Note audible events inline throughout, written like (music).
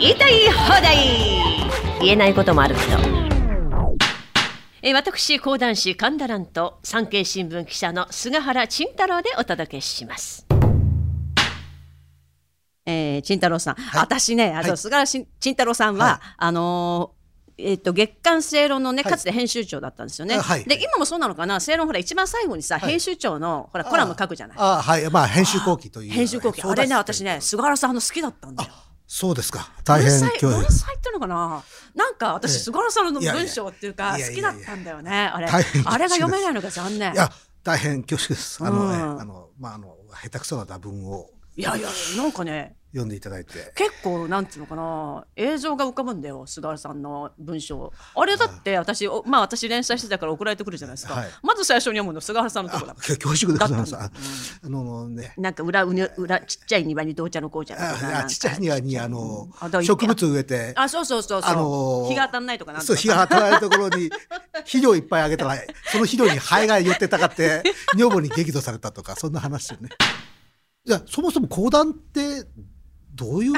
言いたい放題。言えないこともあるけど。えー私講談師神田蘭と産経新聞記者の菅原慎太郎でお届けします。えー、慎太郎さん、私ね、あの、はい。菅原慎慎太郎さんは、はい。あのーえっと月刊正論のねはい。かつて編集長だったんですよね。あはい。で今もそうなのかな？正論ほら一番最後にさ、編集長のほらコラム書くじゃない。ああはい。まあ編集後期という編集後期。あれね私ね菅原さんの好きだったんだよ。そうですか。大変今日うるさいっていうのかな。なんか私、ええ。菅原さんの文章っていうか好きだったんだよねあれ。あれが読めないのが残念。いや大変恐縮です。あのねうん。あのまああの下手くそな打文を。いやいやなんかね読んでいただいて。結構なんていうのかな。映像が浮かぶんだよ菅原さんの文章。あれだって私おまあ私連載してたから送られてくるじゃないですか、はい。まず最初に読むの菅原さんのとこだ。あ恐縮でございますあだったん。だあのね。なんか裏裏裏ちっちゃい庭にどうちゃのこうちゃのとかなんかああちっちゃい庭にあのあだから植物植えて。あそうそうそうそう、あのー日が当たんないとかなんそう日が当たらないところに肥料いっぱいあげたらその肥料にハエが寄ってたかって女房に激怒されたとかそんな話よね。じゃあそもそも講談ってどういう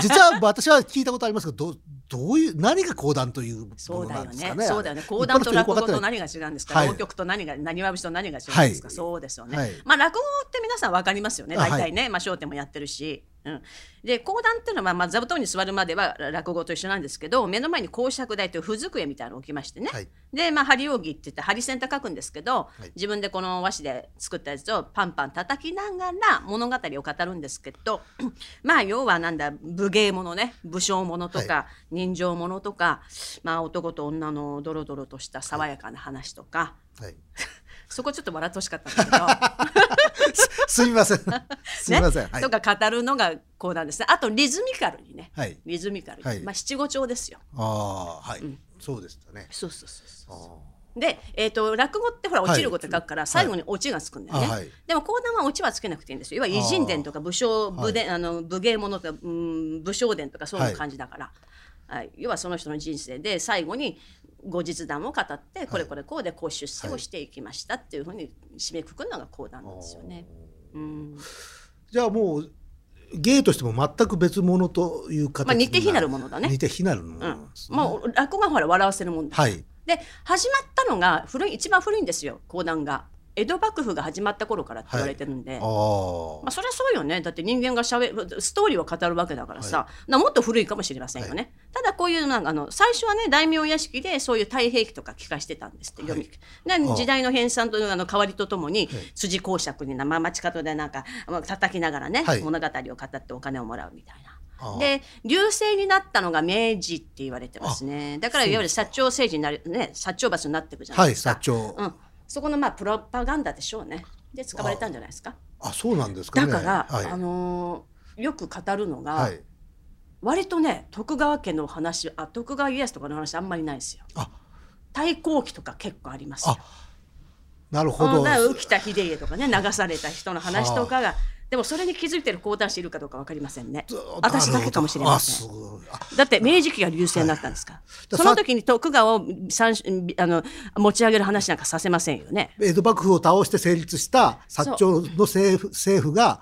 実は私は聞いたことありますけどどどういう何が講談というものそうだよなんですかね。ねそうだよね。講談と落語と何が違うんですか？はい浪曲と何が何わ節と何が違うんですか？はいそうですよね。はいまあ落語って皆さんわかりますよね。大体ね、まあ笑点もやってるし。うん、で講談っていうのはまあ座布団に座るまでは落語と一緒なんですけど目の前に講釈台という不机みたいなのを置きましてね、はい。でまあ針扇って言って針線と書くんですけど、い。自分でこの和紙で作ったやつをパンパン叩きながら物語を語るんですけど (clears throat) まあ要はなんだ武芸ものね。武将ものとか、は人情ものとか、まあ、男と女のドロドロとした爽やかな話とか、はい、そこちょっと笑ってほしかったんだけど。(laughs) すみません。すみません。はい。とか語るのがこうなんですね。あとリズミカルにね。はい。リズミカルに、はい。まあ七五調ですよ。ああはい、そうでしたね。そうそうそうそう。あで、えー、と落語ってほらはい。落ちる語って書くから、最後にオチがつくんだよね、あはい。でも講談はオチはつけなくていいんですよ。要は偉人伝とか武将武伝、あの武芸者とか、うん、武将伝とかそういう感じだから、はい。要はその人の人生で最後に後日談を語ってこれこれこうでこう出世をしていきましたっていうふうに締めくくるのが講談なんですよね。うん。じゃあもう芸としても全く別物という形まあ似て非なるものだね。似て非なるものうん。もう落語がほら笑わせるもんだはい。で始まったのが古い一番古いんですよ講談が江戸幕府が始まった頃からって言われてるんで、ああ。まあ、それはそうよね。だって人間がしゃべるストーリーを語るわけだからさ、なもっと古いかもしれませんよね、ただこういうなんかあの最初はね大名屋敷でそういう太平記とか聞かしてたんですって読み、時代の編纂とあの変わりとともに、はい。辻公爵に生町角でなんかまあ叩きながらね、はい。物語を語ってお金をもらうみたいな。で流星になったのが明治って言われてますね。だからいわゆる薩長政治になるね薩長罰になっていくじゃないはい、ですか、薩長。うん、そこのまあプロパガンダでしょうねで使われたんじゃないですかあ、そうなんですかね。だから、はい。あのーよく語るのが、はい。割とね徳川家の話あ徳川家康とかの話あんまりないですよあ、太閤記とか結構ありますよあなるほど。浮田秀家とかね流された人の話とかがでもそれに気づいてる講談師いるかどうかわかりませんね。私だけかもしれません。だって明治期が流星になったんですか？その時に徳川を三あの持ち上げる話なんかさせませんよね。江戸幕府を倒して成立した薩長の政府政府が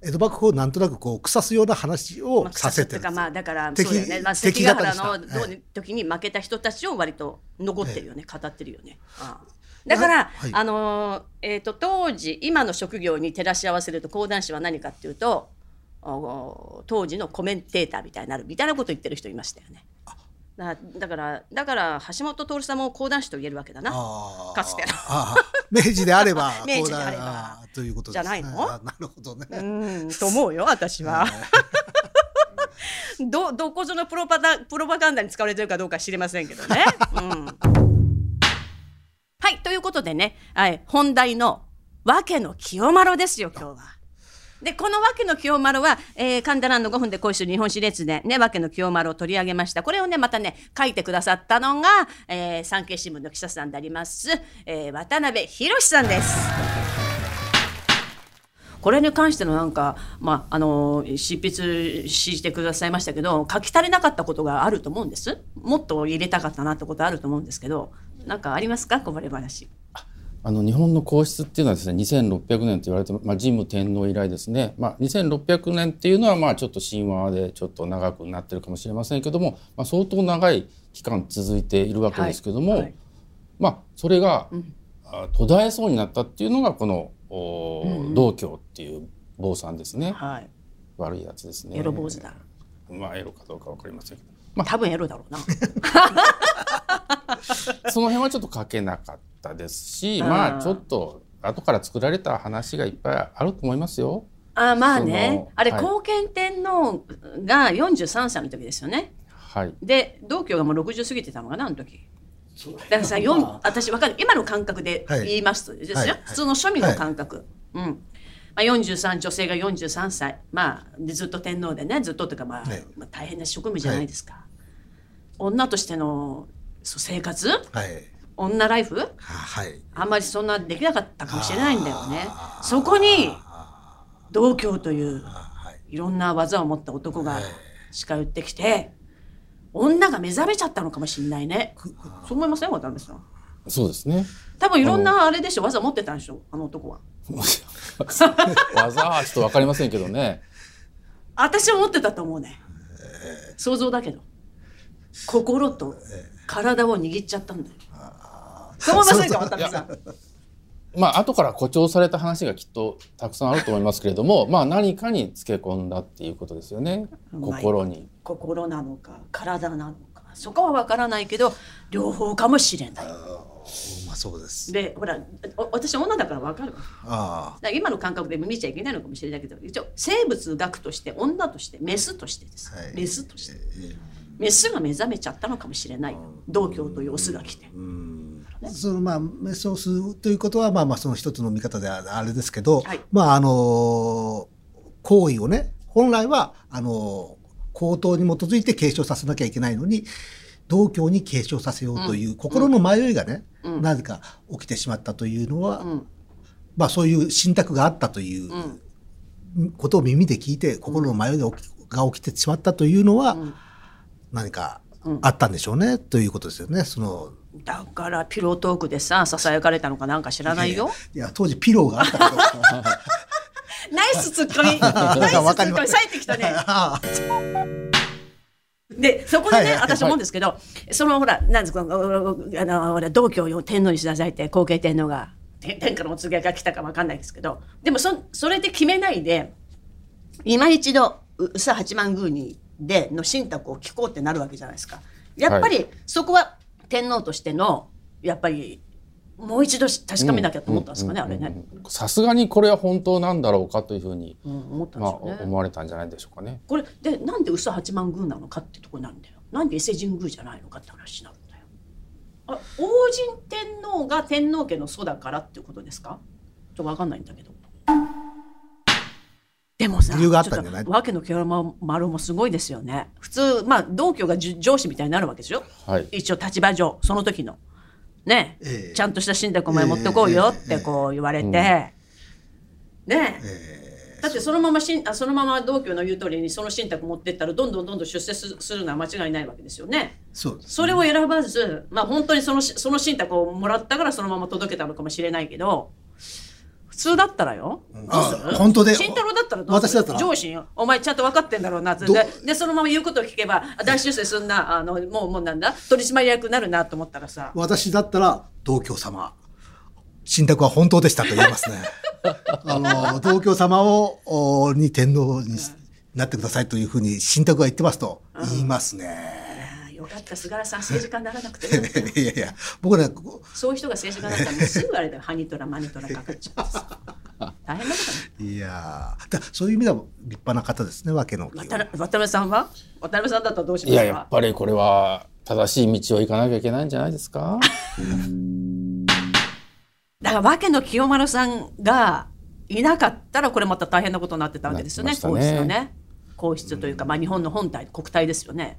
江戸幕府をなんとなくこう腐すような話をまあさせてる。とかまあだから敵そうだよね、まあ、敵関ヶ方原の時に負けた人たちを割と残ってるよね、語ってるよね。ああだから、はい。あのーえー、と当時今の職業に照らし合わせると講談師は何かっていうとお当時のコメンテーターみたいになるみたいなこと言ってる人いましたよね。だだからだから橋本徹さんも講談師と言えるわけだな。かつての。明治であれば (laughs) 明治であれば。ということね。じゃないの？あなるほどね、うんと思うよ私は。(laughs) どどこぞのプロパダプロパガンダに使われてるかどうか知りませんけどね。うん、はいということでね、はい、本題の「訳の清丸」ですよ今日は。でこの訳の清丸は、えー、神田蘭の5分で恋する日本史列伝ね訳の清丸を取り上げましたこれをねまたね書いてくださったのが、えー、産経新聞の記者さんであります、えー、渡辺博さんです。これに関してのなんか、まあ、あの執筆してくださいましたけど書き足りなかったことがあると思うんですもっと入れたかったなってことあると思うんですけどなんかありますか？こぼれ話。あの日本の皇室っていうのはですね2600年と言われて、まあ、神武天皇以来ですね、まあ、2600年っていうのはまあちょっと神話でちょっと長くなってるかもしれませんけども、まあ、相当長い期間続いているわけですけども、はい。はいまあそれが、うん。あ途絶えそうになったっていうのがこの、おう道教っていう坊さんですね、はい。悪いやつですね。エロ坊主だ。まあエロかどうかわかりませんけ多分エロだろうな。ど (laughs) (laughs) その辺はちょっと書けなかったですしうん。まあちょっと後から作られた話がいっぱいあると思いますよ。あまあそねのあれはい。後見天皇が43歳の時ですよね。はい。で道教がもう60過ぎてたのかなあの時。だからさ、四私わかる今の感覚ではい。言いますとですよ、はい。はい普通の庶民の感覚、うん。まあ、43女性が43歳。まあでずっと天皇でねずっとというか、まあはいまあ、大変な職務じゃないですか、女としての生活？はい。女ライフ？ははい。あんまりそんなできなかったかもしれないんだよね。そこに道教というはい。いろんな技を持った男がはい。近寄ってきて女が目覚めちゃったのかもしれないね。そう思いません？渡辺さん。そうですね。多分いろんなあれでしょ？技持ってたんでしょ？あの男は。(laughs) 技はちょっとわかりませんけどね。私は持ってたと思うね。想像だけど。心と体を握っちゃったんだよ。そう思いませんか渡辺さん。まあ後から誇張された話がきっとたくさんあると思いますけれども、(laughs) まあ何かにつけ込んだっていうことですよね。心に。心なのか体なのか。そこは分からないけど両方かもしれない。まあそうです。でほらお私女だから分かるわ。あだから今の感覚で見ちゃいけないのかもしれないけど一応生物学として女としてメスとしてです、はいメスとしてえメスが目覚めちゃったのかもしれない。道教というオスが来て。うん。そのまあメスを吸うということはまあまあその一つの見方でああれですけど、はい。まああの行為をね本来はあの口頭に基づいて継承させなきゃいけないのに道教に継承させようという心の迷いがね、うん。なぜか起きてしまったというのは、うん。まあそういう信託があったといううん。ことを耳で聞いて心の迷いが起きが起きてしまったというのはうん何かうん。あったんでしょうね、ということですよね。そのだからピロートークでさささやかれたのかなんか知らないよ。いや当時ピローがあったかどうか (laughs) ナイスツッコミ。(laughs) ナイスツッコミ。冴えてきたね。(laughs) あでそこでね、はいはい私思うんですけど、そのほらなんですかあのほら道教を天皇にしなさいって後継天皇がて天下のお告げが来たかわかんないですけどでもそそれで決めないで今一度う宇佐八幡宮にでの信託を聞こうってなるわけじゃないですか。やっぱりそこは天皇としてのやっぱりもう一度確かめなきゃと思ったんですかね、あれね、さすがにこれは本当なんだろうかというふうに、うん、思ったんまあですよね。思われたんじゃないでしょうかね。これでなんで宇佐八幡宮なのかってとこなんだよ。なんで伊勢神宮じゃないのかって話になるんだよ。あ王神天皇が天皇家の祖だからっていうことですか？ちょっと分かんないんだけどでもさ理由があったんじゃない？わけの極まるもすごいですよね。普通まあ道教がじゅ上司みたいになるわけでしょ？はい。一応立場上その時の。ね、ええ。ちゃんとした信託お前持ってこうよってこう言われて、ね。えだってそのまましんあそのまま道教の言う通りにその信託持ってったらどんどんどんどん出世すするのは間違いないわけですよね。そうですそれを選ばず、まあ本当にそのしその信託をもらったからそのまま届けたのかもしれないけど、普通だったらよ。本当で。慎太郎だったら私だったら。上司よ。お前ちゃんと分かってんだろうなって。どで、でそのまま言うことを聞けば、あ大出世すんな、あの、もう、もうなんだ、取締役になるなと思ったらさ、私だったら道教様。信託は本当でしたと言いますね。(laughs) あの道教様をおに天皇になってくださいというふうに信託が言ってますと言いますね、あーよかった、菅原さん政治家にならなくてよかった。(laughs) いやいや僕ねこそういう人が政治家だったらすぐあれだよ、ハニトラ、マニトラかかっちゃってさ。大変なことね。いやーだそういう意味では立派な方ですねわけの清渡辺さんは？渡辺さんだったらどうしますか？いややっぱりこれは正しい道を行かなきゃいけないんじゃないですか？(laughs) だから訳の清丸さんがいなかったらこれまた大変なことになってたわけですよねね皇室というか、まあ、日本の本体国体ですよね。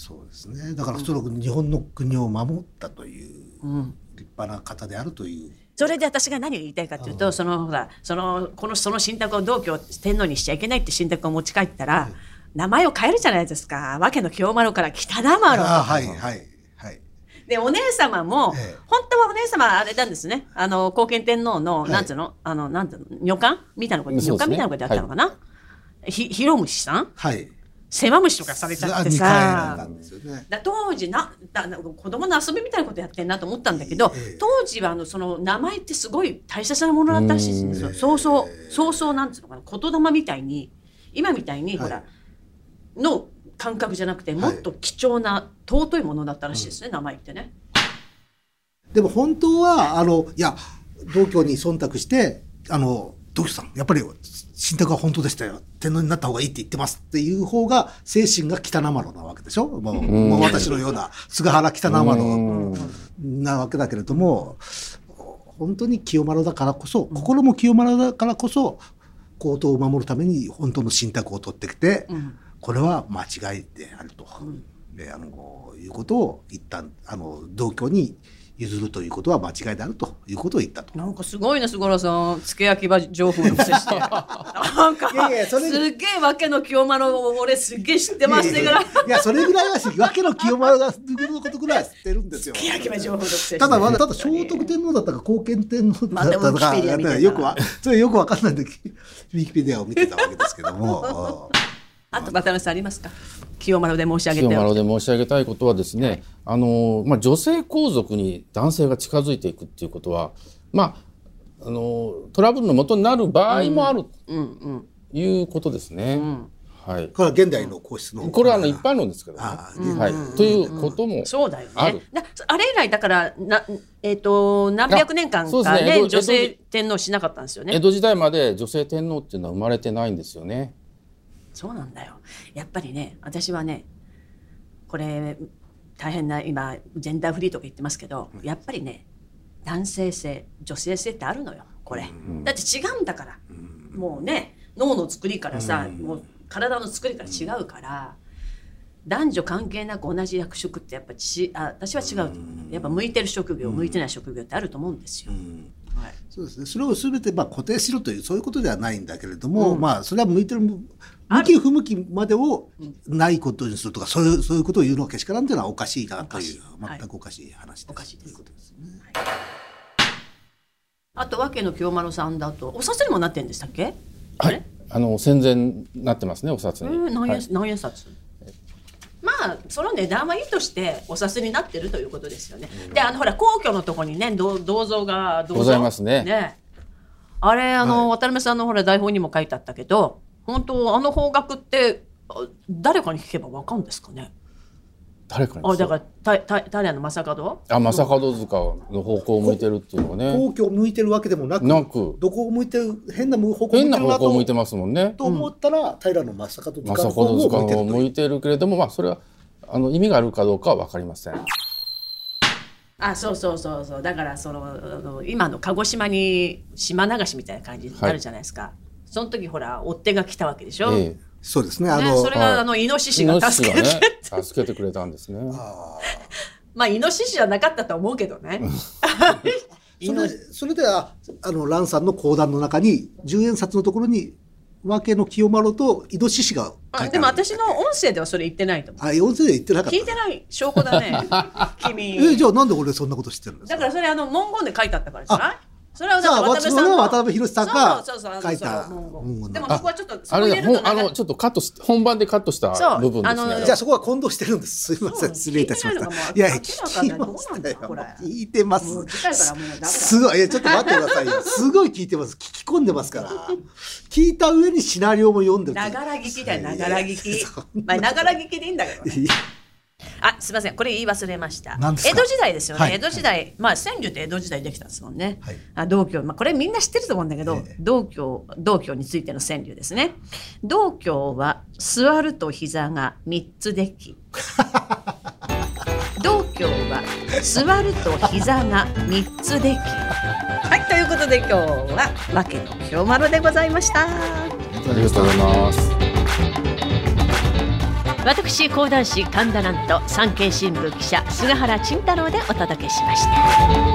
そうですね。だからその日本の国を守ったといううん。立派な方であるという。それで私が何を言いたいかというとそのほらそのこのその信託を道教天皇にしちゃいけないって信託を持ち帰ったら、名前を変えるじゃないですか。訳の清丸から北田丸はいはいはい。でお姉様も、ええ。本当はお姉様あれなんですね。あの後見天皇の、はい。なんつうの？あのなんつうの？女官みたいなことね。女官みたいなことやったのかな、ひ広虫さん？はい。世話虫とかされちゃってさですよね。だ当時なだな子供の遊びみたいなことやってんなと思ったんだけど、ええ当時はあのその名前ってすごい大切なものだったらしいですね。そうそうそうそうなんつうのかな言霊みたいに今みたいに、はいほらの感覚じゃなくてもっと貴重な尊いものだったらしいですね、名前ってね。でも本当は、あの、いや、道教に忖度して、あの、道教さん、やっぱり、信託は本当でしたよ。天皇になった方がいいって言ってますっていう方が、精神が北生丸なわけでしょ？もう、もう私のような菅原北生丸なわけだけれども、本当に清丸だからこそ、心も清丸だからこそ、皇統を守るために本当の信託を取ってきて、うん。これは間違いであると、であのいうことを一旦あの同居に譲るということは間違いであるということを言ったと。なんかすごいね、菅原さん。付け焼き場情報のくせして。(laughs) なんか、いやいやそれすっげえわけの清丸を俺すっげえ知ってますねぐらい。いやそれぐらいはしわけの清丸がのことぐらいは知ってるんですよ。付け焼き場情報のくせして。ただまだただ聖徳天皇だったか後見天皇だったかよくわそれよくわかんないんでウィキペディアを見てたわけですけども。あと渡辺さんありますか？清丸で申し上げ清て丸で申し上げたいことはですね、あのまあ、女性皇族に男性が近づいていくっていうことは、まあ、あのトラブルの元になる場合もあるうんうんということですね。んはい、これは現代の皇室の。これはあの一般論ですけどね。あはい、ということもそうだよね。だあれ以来だからなえっ、と何百年間かそうですねね女性天皇しなかったんですよね。江戸時代まで女性天皇っていうのは生まれてないんですよね。そうなんだよ。やっぱりね私はねこれ大変な今ジェンダーフリーとか言ってますけど、やっぱりね男性性女性性ってあるのよこれ。だって違うんだから。もうね脳の作りからさ、もう体の作りから違うから。男女関係なく同じ役職ってやっぱちあ私は違うやっぱ向いてる職業、向いてない職業ってあると思うんですよ。はい。そうですね。それをすべてまあ固定しろというそういうことではないんだけれども、まあそれは向いてる向き不向きまでをないことにするとか、そういうそういうことを言うのはけしからんというのはおかしいなとい。う全くおかしい話です。おかしいということですね。あとわけの清丸さんだとお札にもなってるんでしたっけ？はあれ？い、あの戦前になってますねお札に。えー何円、はい。何円札？まあその値段はいいとしてお札になってるということですよね。であのほら皇居のとこにね銅銅像が銅像ございますね。あれあの、は渡辺さんのほら台本にも書いてあったけど本当あの方角ってあ誰かに聞けばわかるんですかね？誰かにあだからたた平の正門？あ正門塚の方向を向いてるっていうのはね。皇居を向いてるわけでもなく、なく。どこを向いてる変な方向を向い変な方向を向いてますもんね。と思ったら、平の正門塚の正方を向いてるという。を向いてるけれどもまあそれはあの意味があるかどうかは分かりません。あそうそうそうそう。だからその今の鹿児島に島流しみたいな感じになるじゃないですか、その時ほら追っ手が来たわけでしょ、えそうですね。あね、の、それが、はい。あのイノシえ、シが助けて、ね。助けてくれたんですね。まあイノシシじゃなかったと思うけどね。(laughs) それそれではあの蘭さんの講談の中に十円札のところに訳の清丸とイノシシが書いてある。あでも私の音声ではそれ言ってないと思う。あ音声で言ってなかった。聞いてない証拠だね。(laughs) 君。えじゃあなんで俺そんなこと知ってるんですか？だからそれあの文言で書いてあったからじゃない？それはじゃあ渡辺さんの渡辺宏さんが書いたでもそこはちょっとそあれあのちょっとカットし本番でカットした部分ですね。じゃあそこは混同してるんです。すいませ。ん失礼いたしました。聞いや、明聞きましたよ。聞いてますすごい。いや、ちょっと待ってくださいよ。(laughs) すごい聞いてます。聞き込んでますから。聞いた上にシナリオも読んでる。ながら聞きだよながら聞きながら聞きでいいんだけどあすみません。これ言い忘れました。江戸時代ですよね、はい。江戸時代。まあ川柳って江戸時代できたんですもんね、はい。あ道教。まあこれみんな知ってると思うんだけど、ええ。道教道教についての川柳ですね。道教は座ると膝が三つでき。(laughs) 道教は座ると膝が三つでき。はいということで今日はわけの清丸でございました。ありがとうございます。私講談師神田蘭と産経新聞記者菅原慎太郎でお届けしました。